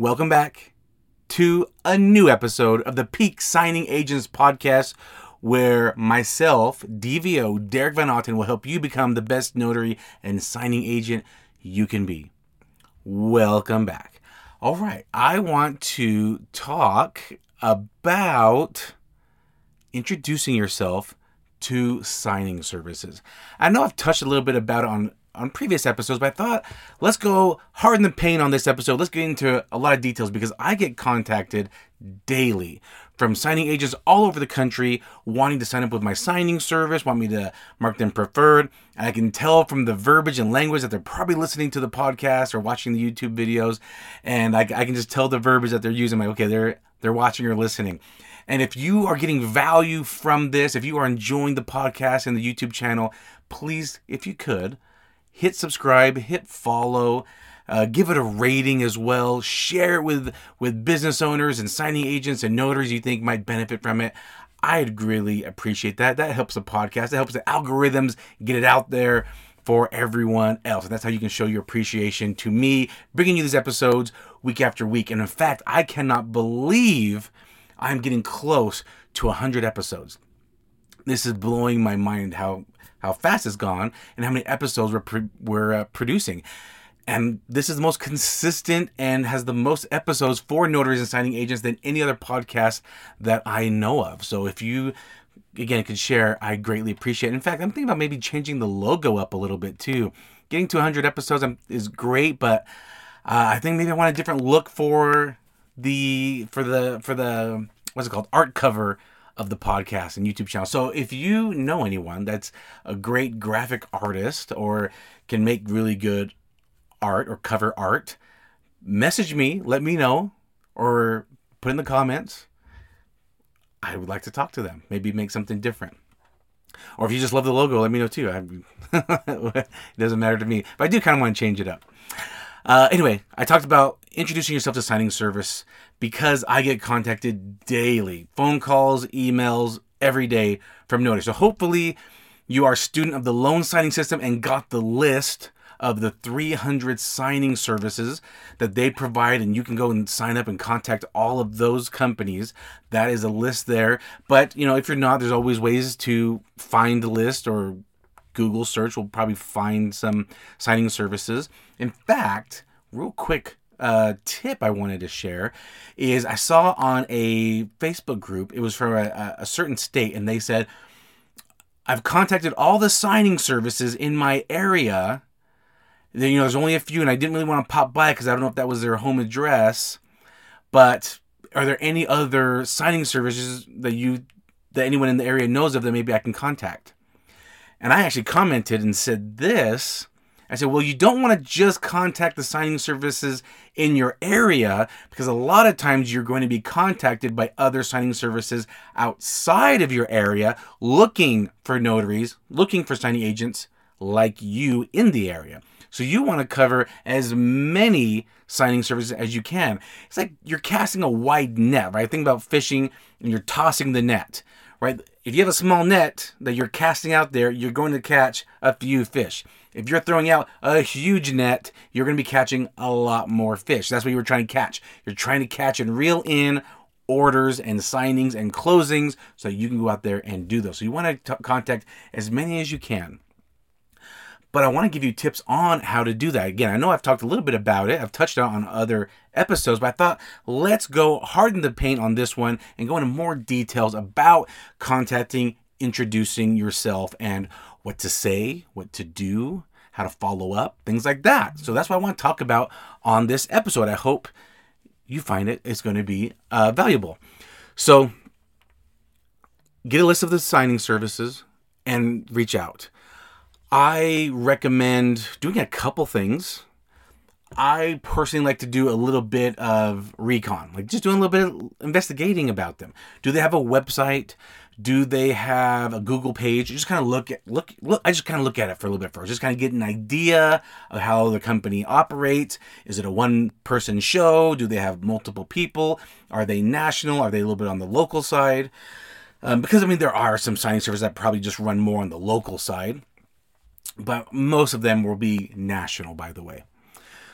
Welcome back to a new episode of the Peak Signing Agents podcast, where myself, DVO, Derek Van Otten, will help you become the best notary and signing agent you can be. Welcome back. All right, I want to talk about introducing yourself to signing services. I know I've touched a little bit about it on on previous episodes, but I thought let's go hard in the paint on this episode. Let's get into a lot of details because I get contacted daily from signing agents all over the country wanting to sign up with my signing service, want me to mark them preferred. And I can tell from the verbiage and language that they're probably listening to the podcast or watching the YouTube videos. And I, I can just tell the verbiage that they're using. Like, okay, they're they're watching or listening. And if you are getting value from this, if you are enjoying the podcast and the YouTube channel, please, if you could, hit subscribe, hit follow. Uh, give it a rating as well. Share it with with business owners and signing agents and notaries you think might benefit from it. I'd really appreciate that. That helps the podcast. It helps the algorithms get it out there for everyone else. And that's how you can show your appreciation to me, bringing you these episodes week after week. And in fact, I cannot believe I'm getting close to 100 episodes. This is blowing my mind how how fast it's gone and how many episodes we're, pro- we're uh, producing. And this is the most consistent and has the most episodes for notaries and signing agents than any other podcast that I know of. So if you again could share, I greatly appreciate it. In fact, I'm thinking about maybe changing the logo up a little bit too. Getting to 100 episodes is great, but uh, I think maybe I want a different look for the for the for the what's it called art cover of the podcast and YouTube channel. So if you know anyone that's a great graphic artist or can make really good art or cover art, message me, let me know, or put in the comments. I would like to talk to them. Maybe make something different. Or if you just love the logo, let me know too. it doesn't matter to me. But I do kind of want to change it up. Uh, anyway, I talked about introducing yourself to signing service because I get contacted daily, phone calls, emails every day from notaries. So hopefully you are a student of the loan signing system and got the list of the 300 signing services that they provide and you can go and sign up and contact all of those companies. That is a list there. But you know if you're not there's always ways to find the list or google search will probably find some signing services in fact real quick uh, tip I wanted to share is I saw on a Facebook group, it was from a, a certain state, and they said, I've contacted all the signing services in my area. Then, You know, there's only a few, and I didn't really want to pop by because I don't know if that was their home address. But are there any other signing services that you that anyone in the area knows of that maybe I can contact? And I actually commented and said this I said, well, you don't want to just contact the signing services in your area because a lot of times you're going to be contacted by other signing services outside of your area looking for notaries, looking for signing agents like you in the area. So you want to cover as many signing services as you can. It's like you're casting a wide net, right? Think about fishing and you're tossing the net, right? If you have a small net that you're casting out there, you're going to catch a few fish. If you're throwing out a huge net, you're going to be catching a lot more fish. That's what you were trying to catch. You're trying to catch and reel in orders and signings and closings so you can go out there and do those. So you want to t- contact as many as you can. But I want to give you tips on how to do that. Again, I know I've talked a little bit about it. I've touched on other episodes, but I thought let's go harden the paint on this one and go into more details about contacting, introducing yourself, and what to say, what to do, how to follow up, things like that. So that's what I want to talk about on this episode. I hope you find it is going to be uh, valuable. So get a list of the signing services and reach out. I recommend doing a couple things. I personally like to do a little bit of recon, like just doing a little bit of investigating about them. Do they have a website? Do they have a Google page? Just kind of look at look look. I just kind of look at it for a little bit first, just kind of get an idea of how the company operates. Is it a one person show? Do they have multiple people? Are they national? Are they a little bit on the local side? Um, because I mean, there are some signing services that probably just run more on the local side, but most of them will be national. By the way,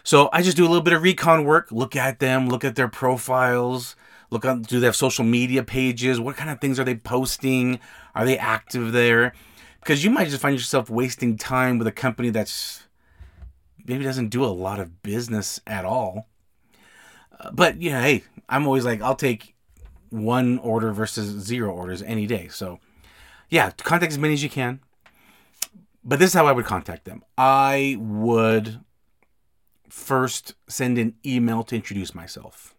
So I just do a little bit of recon work, look at them, look at their profiles, look on do they have social media pages? What kind of things are they posting? Are they active there? Because you might just find yourself wasting time with a company that's maybe doesn't do a lot of business at all. Uh, but yeah, hey, I'm always like I'll take one order versus zero orders any day. So yeah, contact as many as you can. But this is how I would contact them. I would first send an email to introduce myself.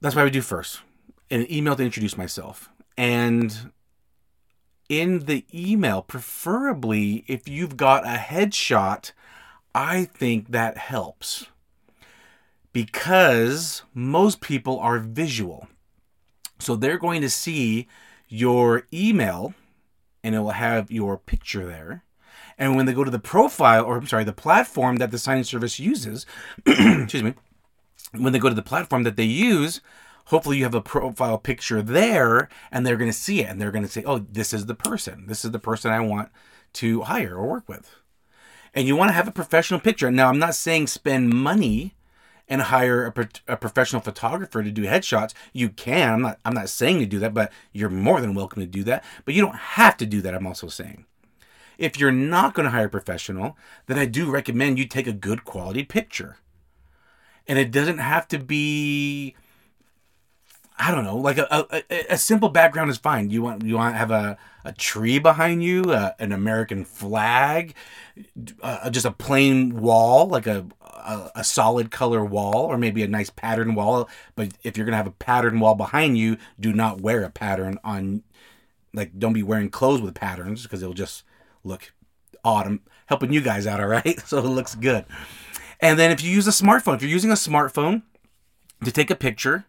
That's what I would do first. An email to introduce myself. And in the email, preferably if you've got a headshot, I think that helps. Because most people are visual. So they're going to see your email and it will have your picture there. And when they go to the profile, or I'm sorry, the platform that the signing service uses, excuse me, when they go to the platform that they use, hopefully you have a profile picture there and they're going to see it and they're going to say, oh, this is the person. This is the person I want to hire or work with. And you want to have a professional picture. Now, I'm not saying spend money and hire a, pro- a, professional photographer to do headshots. You can. I'm not. I'm not saying to do that, but you're more than welcome to do that. But you don't have to do that. I'm also saying. If you're not going to hire a professional, then I do recommend you take a good quality picture. And it doesn't have to be I don't know, like a, a, a, simple background is fine. You want you want to have a, a tree behind you, uh, an American flag, uh, just a plain wall, like a, a, a solid color wall, or maybe a nice pattern wall. But if you're gonna have a pattern wall behind you, do not wear a pattern on. Like, don't be wearing clothes with patterns because it'll just look odd. Helping you guys out, all right? So it looks good. And then if you use a smartphone, if you're using a smartphone to take a picture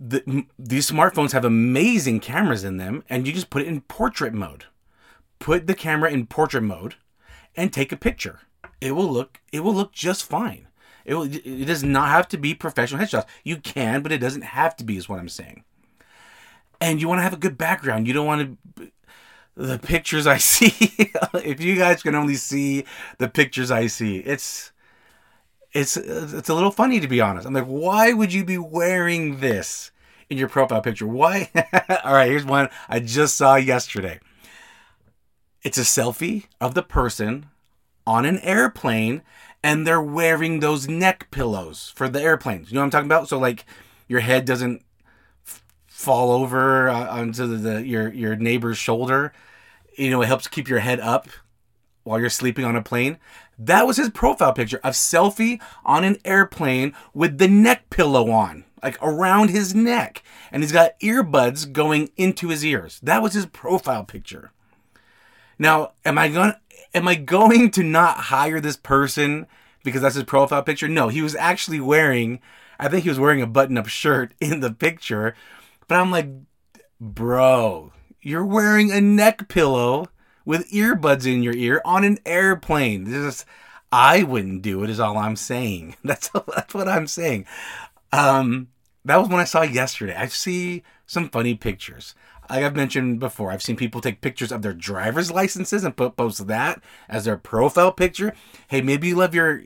the, these smartphones have amazing cameras in them, and you just put it in portrait mode. Put the camera in portrait mode, and take a picture. It will look it will look just fine. It will, it does not have to be professional headshots. You can, but it doesn't have to be. Is what I'm saying. And you want to have a good background. You don't want to the pictures I see. if you guys can only see the pictures I see, it's it's it's a little funny to be honest. I'm like, why would you be wearing this in your profile picture? Why? All right, here's one I just saw yesterday. It's a selfie of the person on an airplane and they're wearing those neck pillows for the airplanes. You know what I'm talking about? So like your head doesn't f- fall over uh, onto the, the your your neighbor's shoulder. You know, it helps keep your head up while you're sleeping on a plane. That was his profile picture of selfie on an airplane with the neck pillow on, like around his neck. And he's got earbuds going into his ears. That was his profile picture. Now, am I going am I going to not hire this person because that's his profile picture? No, he was actually wearing I think he was wearing a button-up shirt in the picture. But I'm like, "Bro, you're wearing a neck pillow with earbuds in your ear on an airplane. This is, I wouldn't do it. Is all I'm saying. That's that's what I'm saying. Um, that was when I saw yesterday. I see some funny pictures. Like I've mentioned before, I've seen people take pictures of their driver's licenses and put post that as their profile picture. Hey, maybe you love your,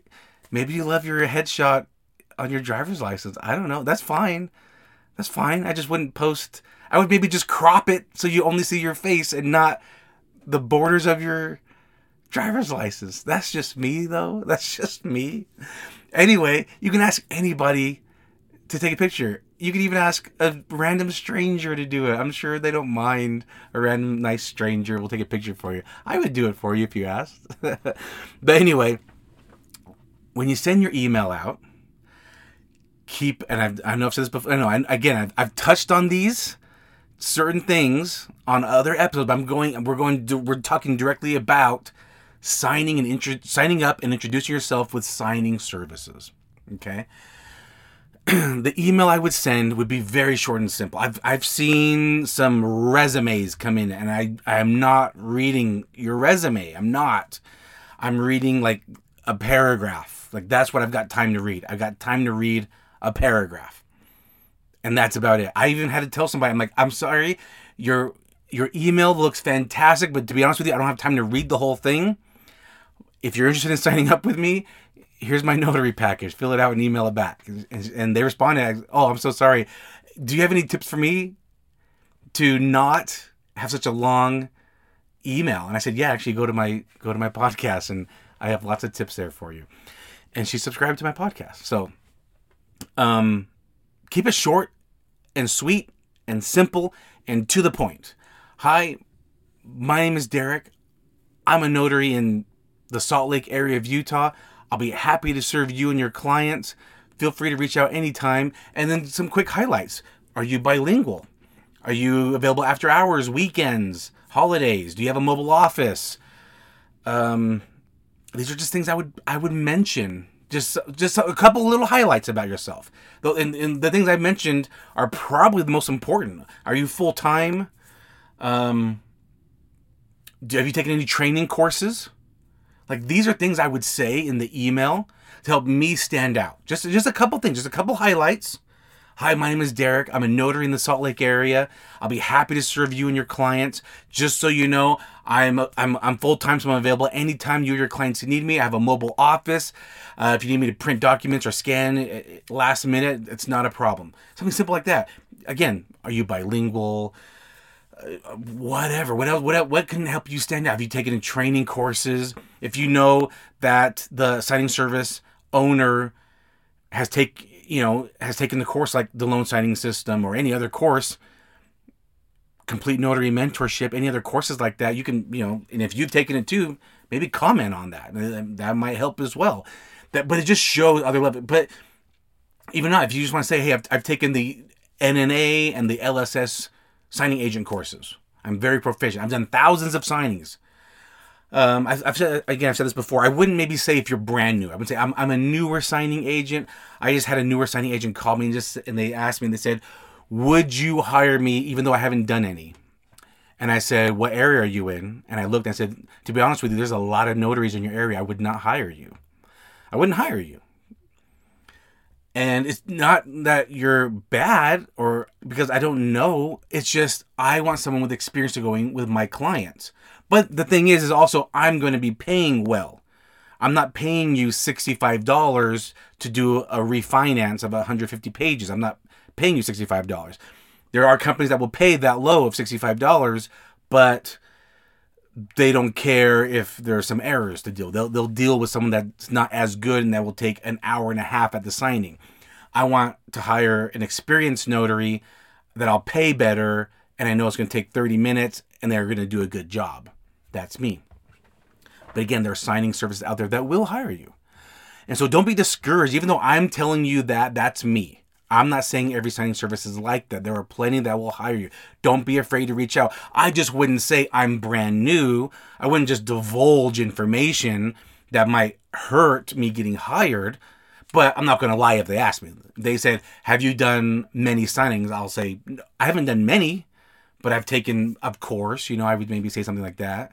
maybe you love your headshot on your driver's license. I don't know. That's fine. That's fine. I just wouldn't post. I would maybe just crop it so you only see your face and not the borders of your driver's license. That's just me, though. That's just me. Anyway, you can ask anybody to take a picture. You could even ask a random stranger to do it. I'm sure they don't mind. A random nice stranger will take a picture for you. I would do it for you if you asked. but anyway, when you send your email out, keep and I've, I don't know if I've said this before. I know. Again, I've, I've touched on these certain things on other episodes. But I'm going. We're going. To, we're talking directly about signing and intro, signing up and introducing yourself with signing services. Okay. the email I would send would be very short and simple. I've I've seen some resumes come in, and I I am not reading your resume. I'm not. I'm reading like a paragraph. Like that's what I've got time to read. I've got time to read a paragraph and that's about it. I even had to tell somebody, I'm like, I'm sorry, your your email looks fantastic, but to be honest with you, I don't have time to read the whole thing. If you're interested in signing up with me, here's my notary package. Fill it out and email it back. And, they responded, oh, I'm so sorry. Do you have any tips for me to not have such a long email? And I said, yeah, actually go to my go to my podcast and I have lots of tips there for you. And she subscribed to my podcast. So um keep it short and sweet and simple and to the point. Hi, my name is Derek. I'm a notary in the Salt Lake area of Utah. I'll be happy to serve you and your clients. Feel free to reach out anytime. And then some quick highlights. Are you bilingual? Are you available after hours, weekends, holidays? Do you have a mobile office? Um, these are just things I would I would mention. Just just a couple little highlights about yourself. Though, and, and the things I mentioned are probably the most important. Are you full time? Um, have you taken any training courses? Like these are things I would say in the email to help me stand out. Just just a couple things, just a couple highlights. Hi, my name is Derek. I'm a notary in the Salt Lake area. I'll be happy to serve you and your clients. Just so you know, I'm I'm I'm full time, so I'm available anytime you or your clients need me. I have a mobile office. Uh, if you need me to print documents or scan uh, last minute, it's not a problem. Something simple like that. Again, are you bilingual? Whatever. What else what, what can help you stand out? Have you taken training courses? If you know that the signing service owner has take you know has taken the course like the loan signing system or any other course complete notary mentorship any other courses like that you can you know and if you've taken it too maybe comment on that. That might help as well. That but it just shows other level but even not if you just want to say hey I've, I've taken the nna and the lss signing agent courses. I'm very proficient. I've done thousands of signings. Um, I've, I've, said again, I've said this before. I wouldn't maybe say if you're brand new. I would say I'm, I'm a newer signing agent. I just had a newer signing agent call me and just and they asked me and they said, "Would you hire me even though I haven't done any?" And I said, "What area are you in?" And I looked and I said, "To be honest with you, there's a lot of notaries in your area. I would not hire you. I wouldn't hire you." And it's not that you're bad or because I don't know. It's just I want someone with experience to go in with my clients. But the thing is, is also I'm going to be paying well. I'm not paying you $65 to do a refinance of 150 pages. I'm not paying you $65. There are companies that will pay that low of $65, but they don't care if there are some errors to deal. They'll they'll deal with someone that's not as good and that will take an hour and a half at the signing. I want to hire an experienced notary that I'll pay better and I know it's going to take 30 minutes and they're going to do a good job. That's me. But again, there are signing services out there that will hire you. And so don't be discouraged, even though I'm telling you that that's me. I'm not saying every signing service is like that. There are plenty that will hire you. Don't be afraid to reach out. I just wouldn't say I'm brand new. I wouldn't just divulge information that might hurt me getting hired. But I'm not going to lie if they ask me. They said, Have you done many signings? I'll say, I haven't done many, but I've taken, of course, you know, I would maybe say something like that.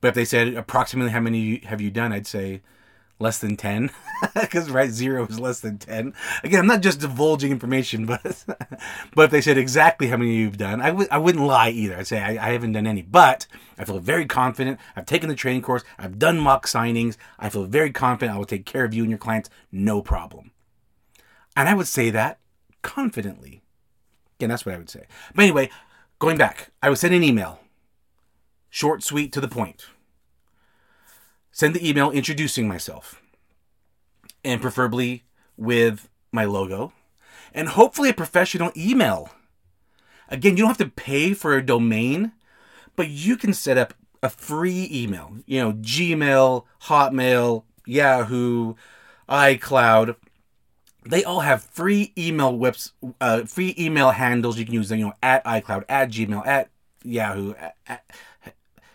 But if they said approximately how many have you done, I'd say, less than 10 because right zero is less than 10 again i'm not just divulging information but but if they said exactly how many you've done I w- I wouldn't lie either. I'd say I, I haven't done any but i feel very confident. I've taken the training course. I've done mock signings. I feel very confident i will take care of you and your clients no problem. And i would say that confidently. Again that's what i would say. But anyway going back i would send an email. Short sweet to the point send the email introducing myself and preferably with my logo and hopefully a professional email. Again, you don't have to pay for a domain, but you can set up a free email. You know, Gmail, Hotmail, Yahoo, iCloud. They all have free email whips, uh, free email handles you can use. You know, at iCloud, at Gmail, at Yahoo, at,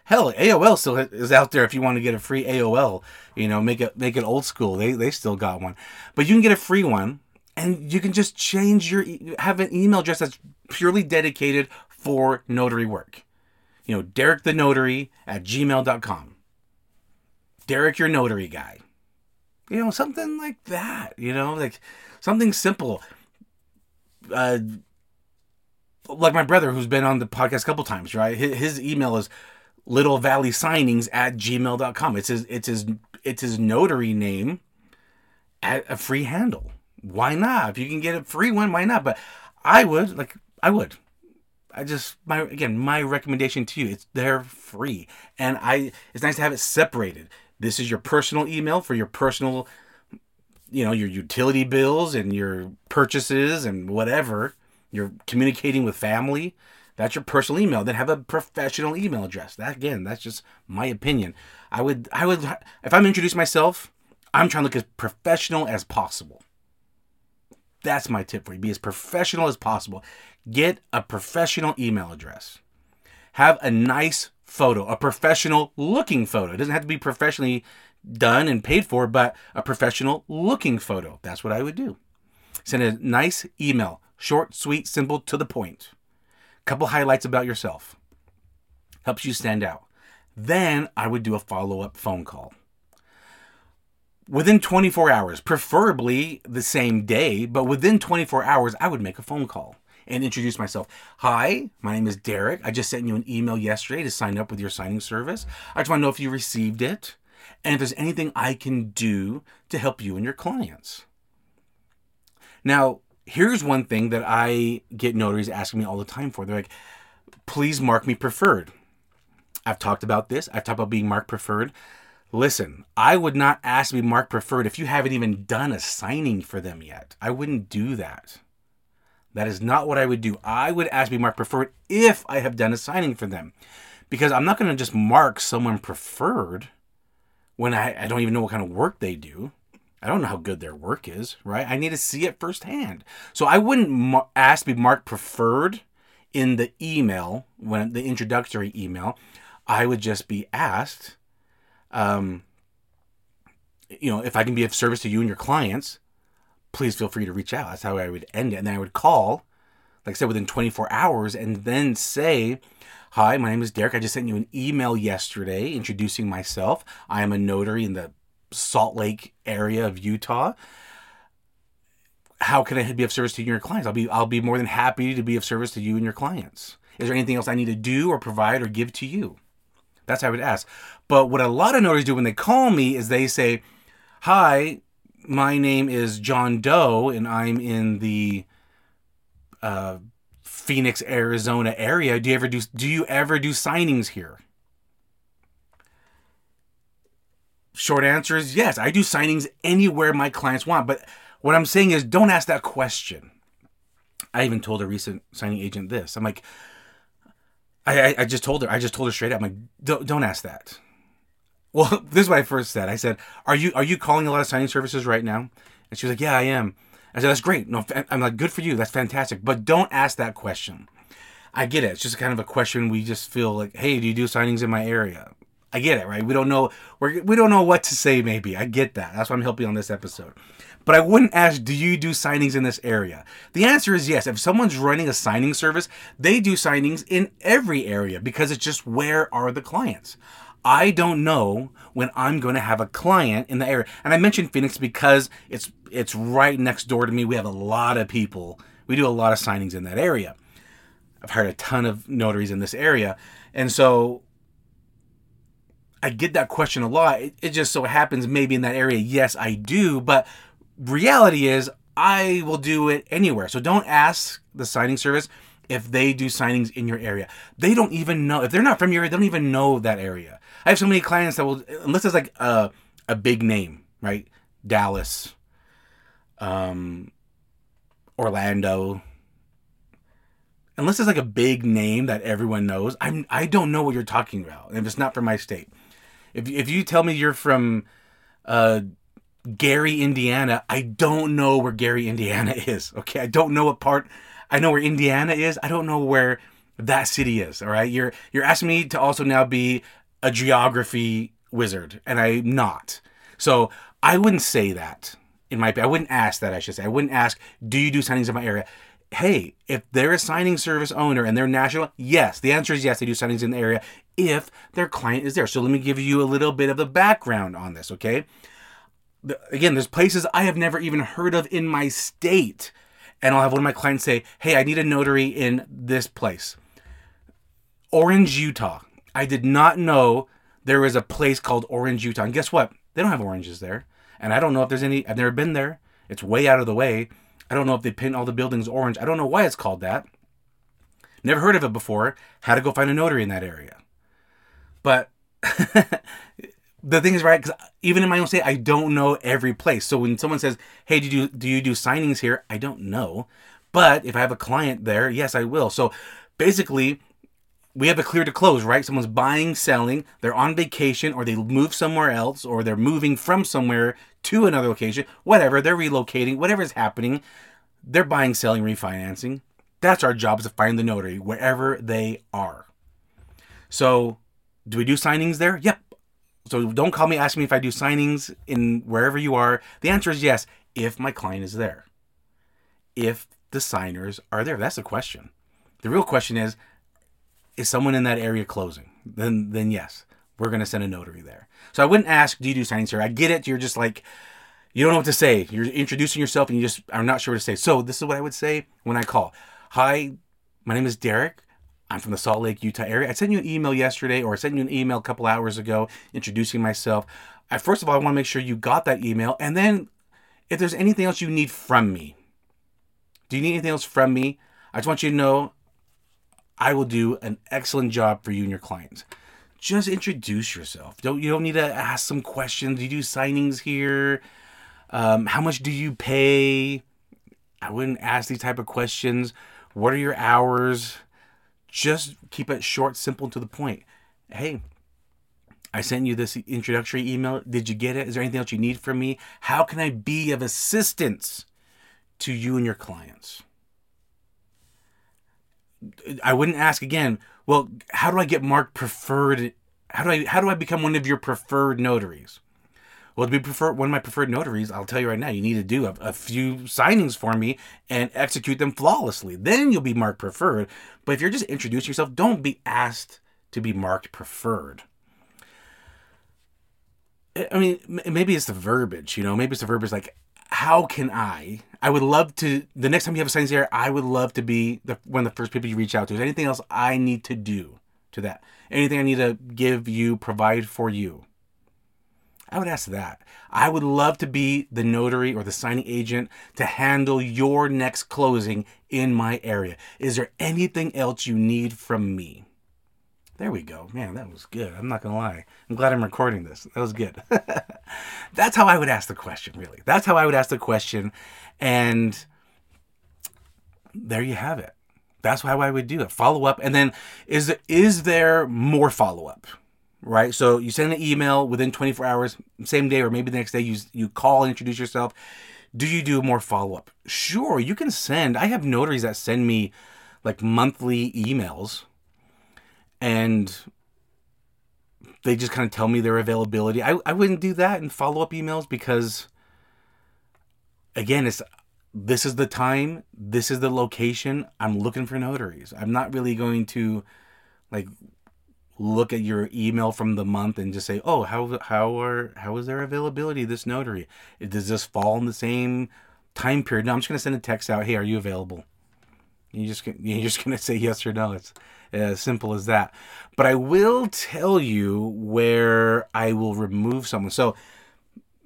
Hell, AOL still is out there if you want to get a free AOL. You know, make it make it old school. They they still got one, but you can get a free one, and you can just change your have an email address that's purely dedicated for notary work. You know, Derek the Notary at gmail.com. Derek your notary guy. You know, something like that. You know, like something simple. Uh, like my brother who's been on the podcast a couple times, right? His, his email is little valley signings at gmail.com it's his it's his it's his notary name at a free handle. Why not? If you can get a free one, why not? But I would like I would. I just my again my recommendation to you it's they're free and I it's nice to have it separated. This is your personal email for your personal you know your utility bills and your purchases and whatever you're communicating with family that's your personal email then have a professional email address. That again that's just my opinion. I would i would if i'm introducing myself i'm trying to look as professional as possible. That's my tip for you. Be as professional as possible. Get a professional email address. Have a nice photo a professional looking photo. It doesn't have to be professionally done and paid for, but a professional looking photo. That's what I would do. Send a nice email, short, sweet, simple, to the point. Couple highlights about yourself. Helps you stand out. Then I would do a follow up phone call. Within 24 hours, preferably the same day, but within 24 hours, I would make a phone call and introduce myself. Hi, my name is Derek. I just sent you an email yesterday to sign up with your signing service. I just want to know if you received it and if there's anything I can do to help you and your clients. Now, here's one thing that I get notaries asking me all the time for. They're like, please mark me preferred. I've talked about this. I've talked about being marked preferred. Listen, I would not ask to be marked preferred if you haven't even done a signing for them yet. I wouldn't do that. That is not what I would do. I would ask to be marked preferred if I have done a signing for them. Because I'm not going to just mark someone preferred when I, I don't even know what kind of work they do. I don't know how good their work is, right? I need to see it firsthand. So I wouldn't ask to be marked preferred in the email, when the introductory email. I would just be asked, um, you know, if I can be of service to you and your clients, please feel free to reach out. That's how I would end it. And then I would call, like I said, within 24 hours and then say, Hi, my name is Derek. I just sent you an email yesterday introducing myself. I am a notary in the Salt Lake area of Utah. How can I be of service to you and your clients? I'll be I'll be more than happy to be of service to you and your clients. Is there anything else I need to do or provide or give to you? That's how I would ask. But what a lot of notaries do when they call me is they say, Hi, my name is John Doe, and I'm in the uh, Phoenix, Arizona area, do you ever do do you ever do signings here? Short answer is yes. I do signings anywhere my clients want, but what I'm saying is don't ask that question. I even told a recent signing agent this. I'm like, I, I, I just told her. I just told her straight up. I'm like, don't, don't ask that. Well, this is what I first said. I said, "Are you are you calling a lot of signing services right now?" And she was like, "Yeah, I am." I said, that's great. No, I'm like, good for you. That's fantastic. But don't ask that question. I get it. It's just kind of a question we just feel like, hey, do you do signings in my area? I get it, right? We don't know we're, we don't know what to say. Maybe I get that. That's why I'm helping on this episode. But I wouldn't ask, do you do signings in this area? The answer is yes. If someone's running a signing service, they do signings in every area because it's just where are the clients. I don't know when I'm going to have a client in the area. And I mentioned Phoenix because it's it's right next door to me. We have a lot of people. We do a lot of signings in that area. I've hired a ton of notaries in this area. And so I get that question a lot. It, it just so happens maybe in that area, yes, I do, but reality is I will do it anywhere. So don't ask the signing service if they do signings in your area. They don't even know if they're not from your area. They don't even know that area. I have so many clients that will unless it's like a a big name, right? Dallas, um, Orlando. Unless it's like a big name that everyone knows, I'm I don't know what you're talking about. If it's not from my state, if if you tell me you're from uh, Gary, Indiana, I don't know where Gary, Indiana is. Okay, I don't know what part. I know where Indiana is. I don't know where that city is. All right, you're you're asking me to also now be a geography wizard, and I'm not. So I wouldn't say that in my I wouldn't ask that I should say. I wouldn't ask, do you do signings in my area? Hey, if they're a signing service owner and they're national, yes. The answer is yes, they do signings in the area if their client is there. So let me give you a little bit of the background on this, okay? Again, there's places I have never even heard of in my state. And I'll have one of my clients say, Hey, I need a notary in this place. Orange, Utah. I did not know there was a place called Orange, Utah. And guess what? They don't have oranges there. And I don't know if there's any, I've never been there. It's way out of the way. I don't know if they paint all the buildings orange. I don't know why it's called that. Never heard of it before. Had to go find a notary in that area. But the thing is, right? Because even in my own state, I don't know every place. So when someone says, "Hey, do you do you do signings here?" I don't know. But if I have a client there, yes, I will. So basically, we have a clear to close, right? Someone's buying, selling, they're on vacation, or they move somewhere else, or they're moving from somewhere to another location, whatever, they're relocating, whatever is happening, they're buying, selling, refinancing. That's our job is to find the notary wherever they are. So, do we do signings there? Yep. So don't call me asking me if I do signings in wherever you are. The answer is yes, if my client is there. If the signers are there. That's the question. The real question is is someone in that area closing? Then then yes, we're to send a notary there. So I wouldn't ask, do you do signings here? I get it. You're just like, you don't know what to say. You're introducing yourself and you just are not sure what to say. So this is what I would say when I call. Hi, my name is Derek. I'm from the Salt Lake, Utah area. I sent you an email yesterday or I sent you an email a couple hours ago introducing myself. I, first of all, I want to make sure you got that email. And then if there's anything else you need from me, do you need anything else from me? I just want you to know I will do an excellent job for you and your clients. Just introduce yourself. Don't you don't need to ask some questions. Do you do signings here? Um, how much do you pay? I wouldn't ask these type of questions. What are your hours? Just keep it short, simple, to the point. Hey, I sent you this introductory email. Did you get it? Is there anything else you need from me? How can I be of assistance to you and your clients? I wouldn't ask again, well, how do I get marked preferred? How do I how do I become one of your preferred notaries? Well, to be prefer one of my preferred notaries, I'll tell you right now, you need to do a, a, few signings for me and execute them flawlessly. Then you'll be marked preferred. But if you're just introducing yourself, don't be asked to be marked preferred. I mean, maybe it's the verbiage, you know, maybe it's the verbiage like, how can I? I would love to. The next time you have a signs there, I would love to be the, one of the first people you reach out to. Is anything else I need to do to that? Anything I need to give you, provide for you? I would ask that. I would love to be the notary or the signing agent to handle your next closing in my area. Is there anything else you need from me? There we go. Man, that was good. I'm not going to lie. I'm glad I'm recording this. That was good. That's how I would ask the question, really. That's how I would ask the question. And there you have it. That's how I would do it. Follow up. And then is, is there more follow up? Right? So you send an email within 24 hours, same day, or maybe the next day, you, you call and introduce yourself. Do you do more follow up? Sure, you can send. I have notaries that send me like monthly emails and they just kind of tell me their availability. I, I wouldn't do that in follow up emails because, again, it's this is the time, this is the location. I'm looking for notaries. I'm not really going to like look at your email from the month and just say, "Oh, how how are how is their availability? This notary does this fall in the same time period?" No, I'm just gonna send a text out. Hey, are you available? You just you're just gonna say yes or no. It's as simple as that. But I will tell you where I will remove someone. So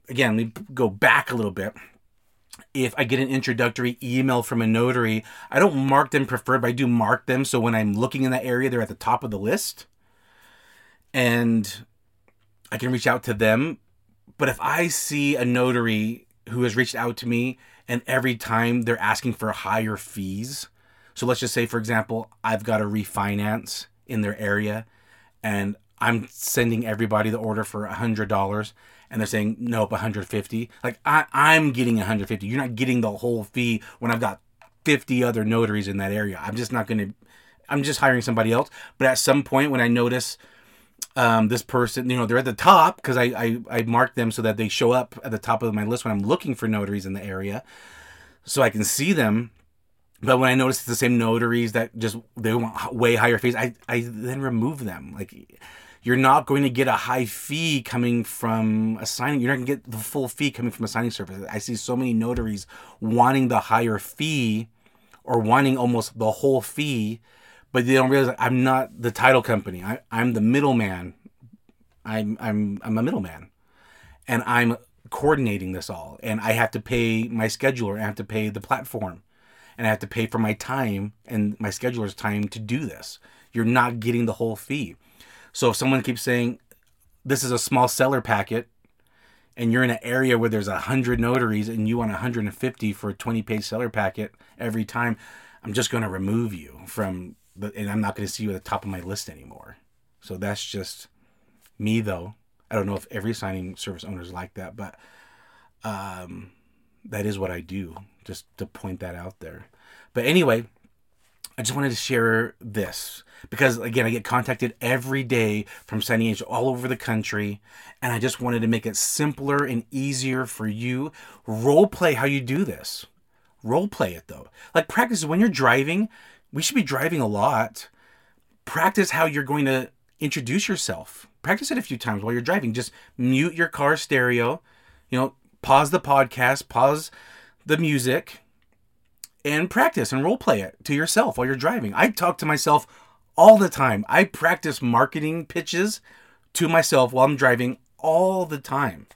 again, let me go back a little bit. If I get an introductory email from a notary, I don't mark them preferred, but I do mark them so when I'm looking in that area, they're at the top of the list. And I can reach out to them. But if I see a notary who has reached out to me and every time they're asking for higher fees, so let's just say, for example, I've got a refinance in their area and I'm sending everybody the order for a hundred dollars and they're saying nope 150 like I, i'm getting 150 you're not getting the whole fee when i've got 50 other notaries in that area. I'm just not going to i'm just hiring somebody else. But at some point when i notice um, this person you know they're at the top because I, I i mark them so that they show up at the top of my list when i'm looking for notaries in the area so i can see them but when I notice it's the same notaries that just they want way higher fees, I I then remove them. Like you're not going to get a high fee coming from a signing. You're not going to get the full fee coming from a signing service. I see so many notaries wanting the higher fee or wanting almost the whole fee, but they don't realize I'm not the title company. I, I'm the middleman. I'm I'm I'm a middleman, and I'm coordinating this all, and I have to pay my scheduler, I have to pay the platform, and I have to pay for my time and my scheduler's time to do this. You're not getting the whole fee. So if someone keeps saying this is a small seller packet, and you're in an area where there's a hundred notaries and you want 150 for a 20 page seller packet every time, I'm just going to remove you from and I'm not going to see you at the top of my list anymore. So that's just me though. I don't know if every signing service owner is like that, but um, that is what I do. Just to point that out there. But anyway, I just wanted to share this because again, I get contacted every day from signing agents all over the country, and I just wanted to make it simpler and easier for you. Role play how you do this. Role play it though. Like practice when you're driving. We should be driving a lot. Practice how you're going to introduce yourself. Practice it a few times while you're driving. Just mute your car stereo. You know, pause the podcast, pause the music, and practice and role play it to yourself while you're driving. I talk to myself all the time. I practice marketing pitches to myself while I'm driving all the time.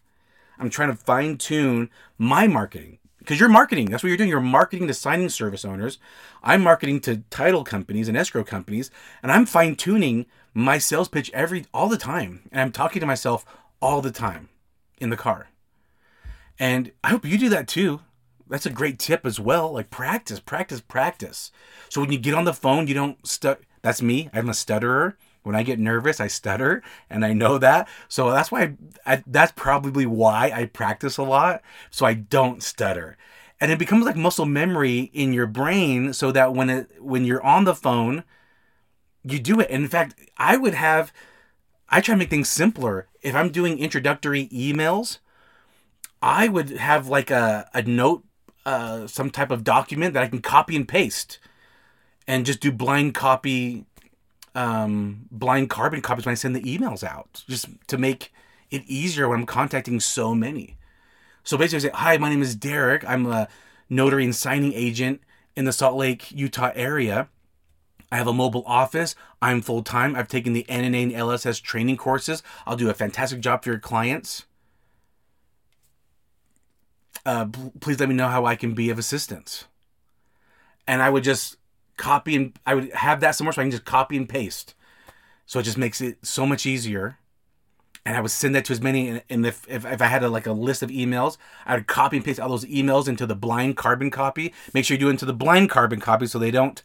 I'm trying to fine tune my marketing because you're marketing. That's what you're doing. You're marketing to signing service owners. I'm marketing to title companies and escrow companies, and I'm fine tuning my sales pitch every all the time. And I'm talking to myself all the time in the car. And I hope you do that too. That's a great tip as well. Like practice, practice, practice. So when you get on the phone, you don't stut. That's me. I'm a stutterer. When I get nervous, I stutter, and I know that. So that's why I, I, that's probably why I practice a lot, so I don't stutter. And it becomes like muscle memory in your brain, so that when it when you're on the phone, you do it. And in fact, I would have I try to make things simpler. If I'm doing introductory emails, I would have like a, a note, uh, some type of document that I can copy and paste and just do blind copy um, blind carbon copies when I send the emails out, just to make it easier when I'm contacting so many. So basically, I say, "Hi, my name is Derek. I'm a notary and signing agent in the Salt Lake, Utah area. I have a mobile office. I'm full time. I've taken the NNA and LSS training courses. I'll do a fantastic job for your clients. Uh, please let me know how I can be of assistance." And I would just copy and I would have that somewhere so I can just copy and paste. So it just makes it so much easier. And I would send that to as many. And if, if, if I had a, like a list of emails, I would copy and paste all those emails into the blind carbon copy. Make sure you do it into the blind carbon copy so they don't,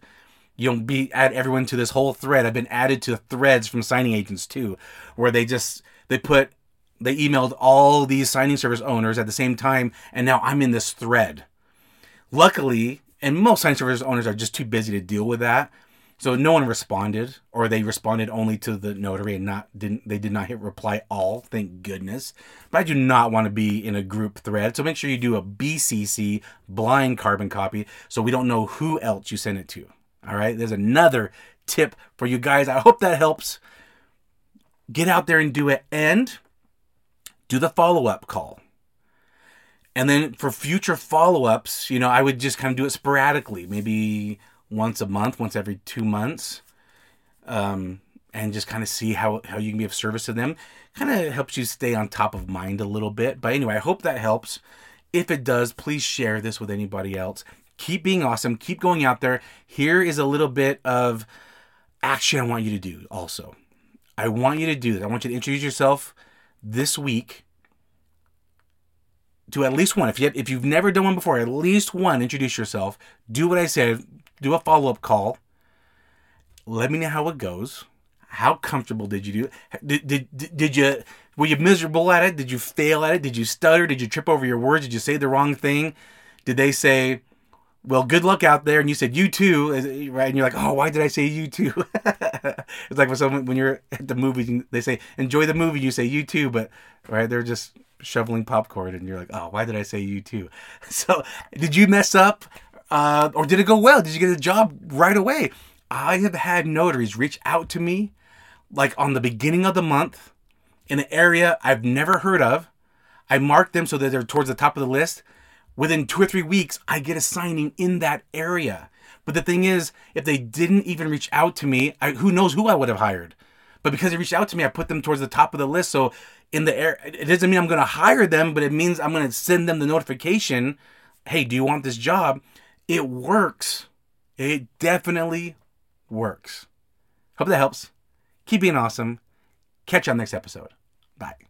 you don't be add everyone to this whole thread. I've been added to threads from signing agents too, where they just, they put, they emailed all these signing service owners at the same time. And now I'm in this thread. Luckily, and most sign service owners are just too busy to deal with that. So no one responded, or they responded only to the notary and not didn't they did not hit reply all. Thank goodness. But I do not want to be in a group thread, so make sure you do a BCC blind carbon copy, so we don't know who else you sent it to. All right, there's another tip for you guys. I hope that helps. Get out there and do it, and do the follow up call. And then for future follow ups, you know, I would just kind of do it sporadically, maybe once a month, once every two months, um, and just kind of see how, how you can be of service to them. Kind of helps you stay on top of mind a little bit. But anyway, I hope that helps. If it does, please share this with anybody else. Keep being awesome. Keep going out there. Here is a little bit of action I want you to do also. I want you to do this. I want you to introduce yourself this week to at least one. If you if you've never done one before, at least one. Introduce yourself. Do what I said. Do a follow up call. Let me know how it goes. How comfortable did you do? Did, did did you were you miserable at it? Did you fail at it? Did you stutter? Did you trip over your words? Did you say the wrong thing? Did they say, "Well, good luck out there"? And you said, "You too," right? And you're like, "Oh, why did I say you too?" it's like when someone when you're at the movie, they say, "Enjoy the movie." You say, "You too," but right, they're just shoveling popcorn and you're like, oh, why did I say you too? So, did you mess up? Uh, or did it go well? Did you get a job right away? I have had notaries reach out to me like on the beginning of the month in an area I've never heard of. I mark them so that they're towards the top of the list. Within two or three weeks, I get a signing in that area. But the thing is, if they didn't even reach out to me, I, who knows who I would have hired. But because they reached out to me, I put them towards the top of the list. So in the air, it doesn't mean I'm going to hire them, but it means I'm going to send them the notification. Hey, do you want this job? It works. It definitely works. Hope that helps. Keep being awesome. Catch you on next episode. Bye.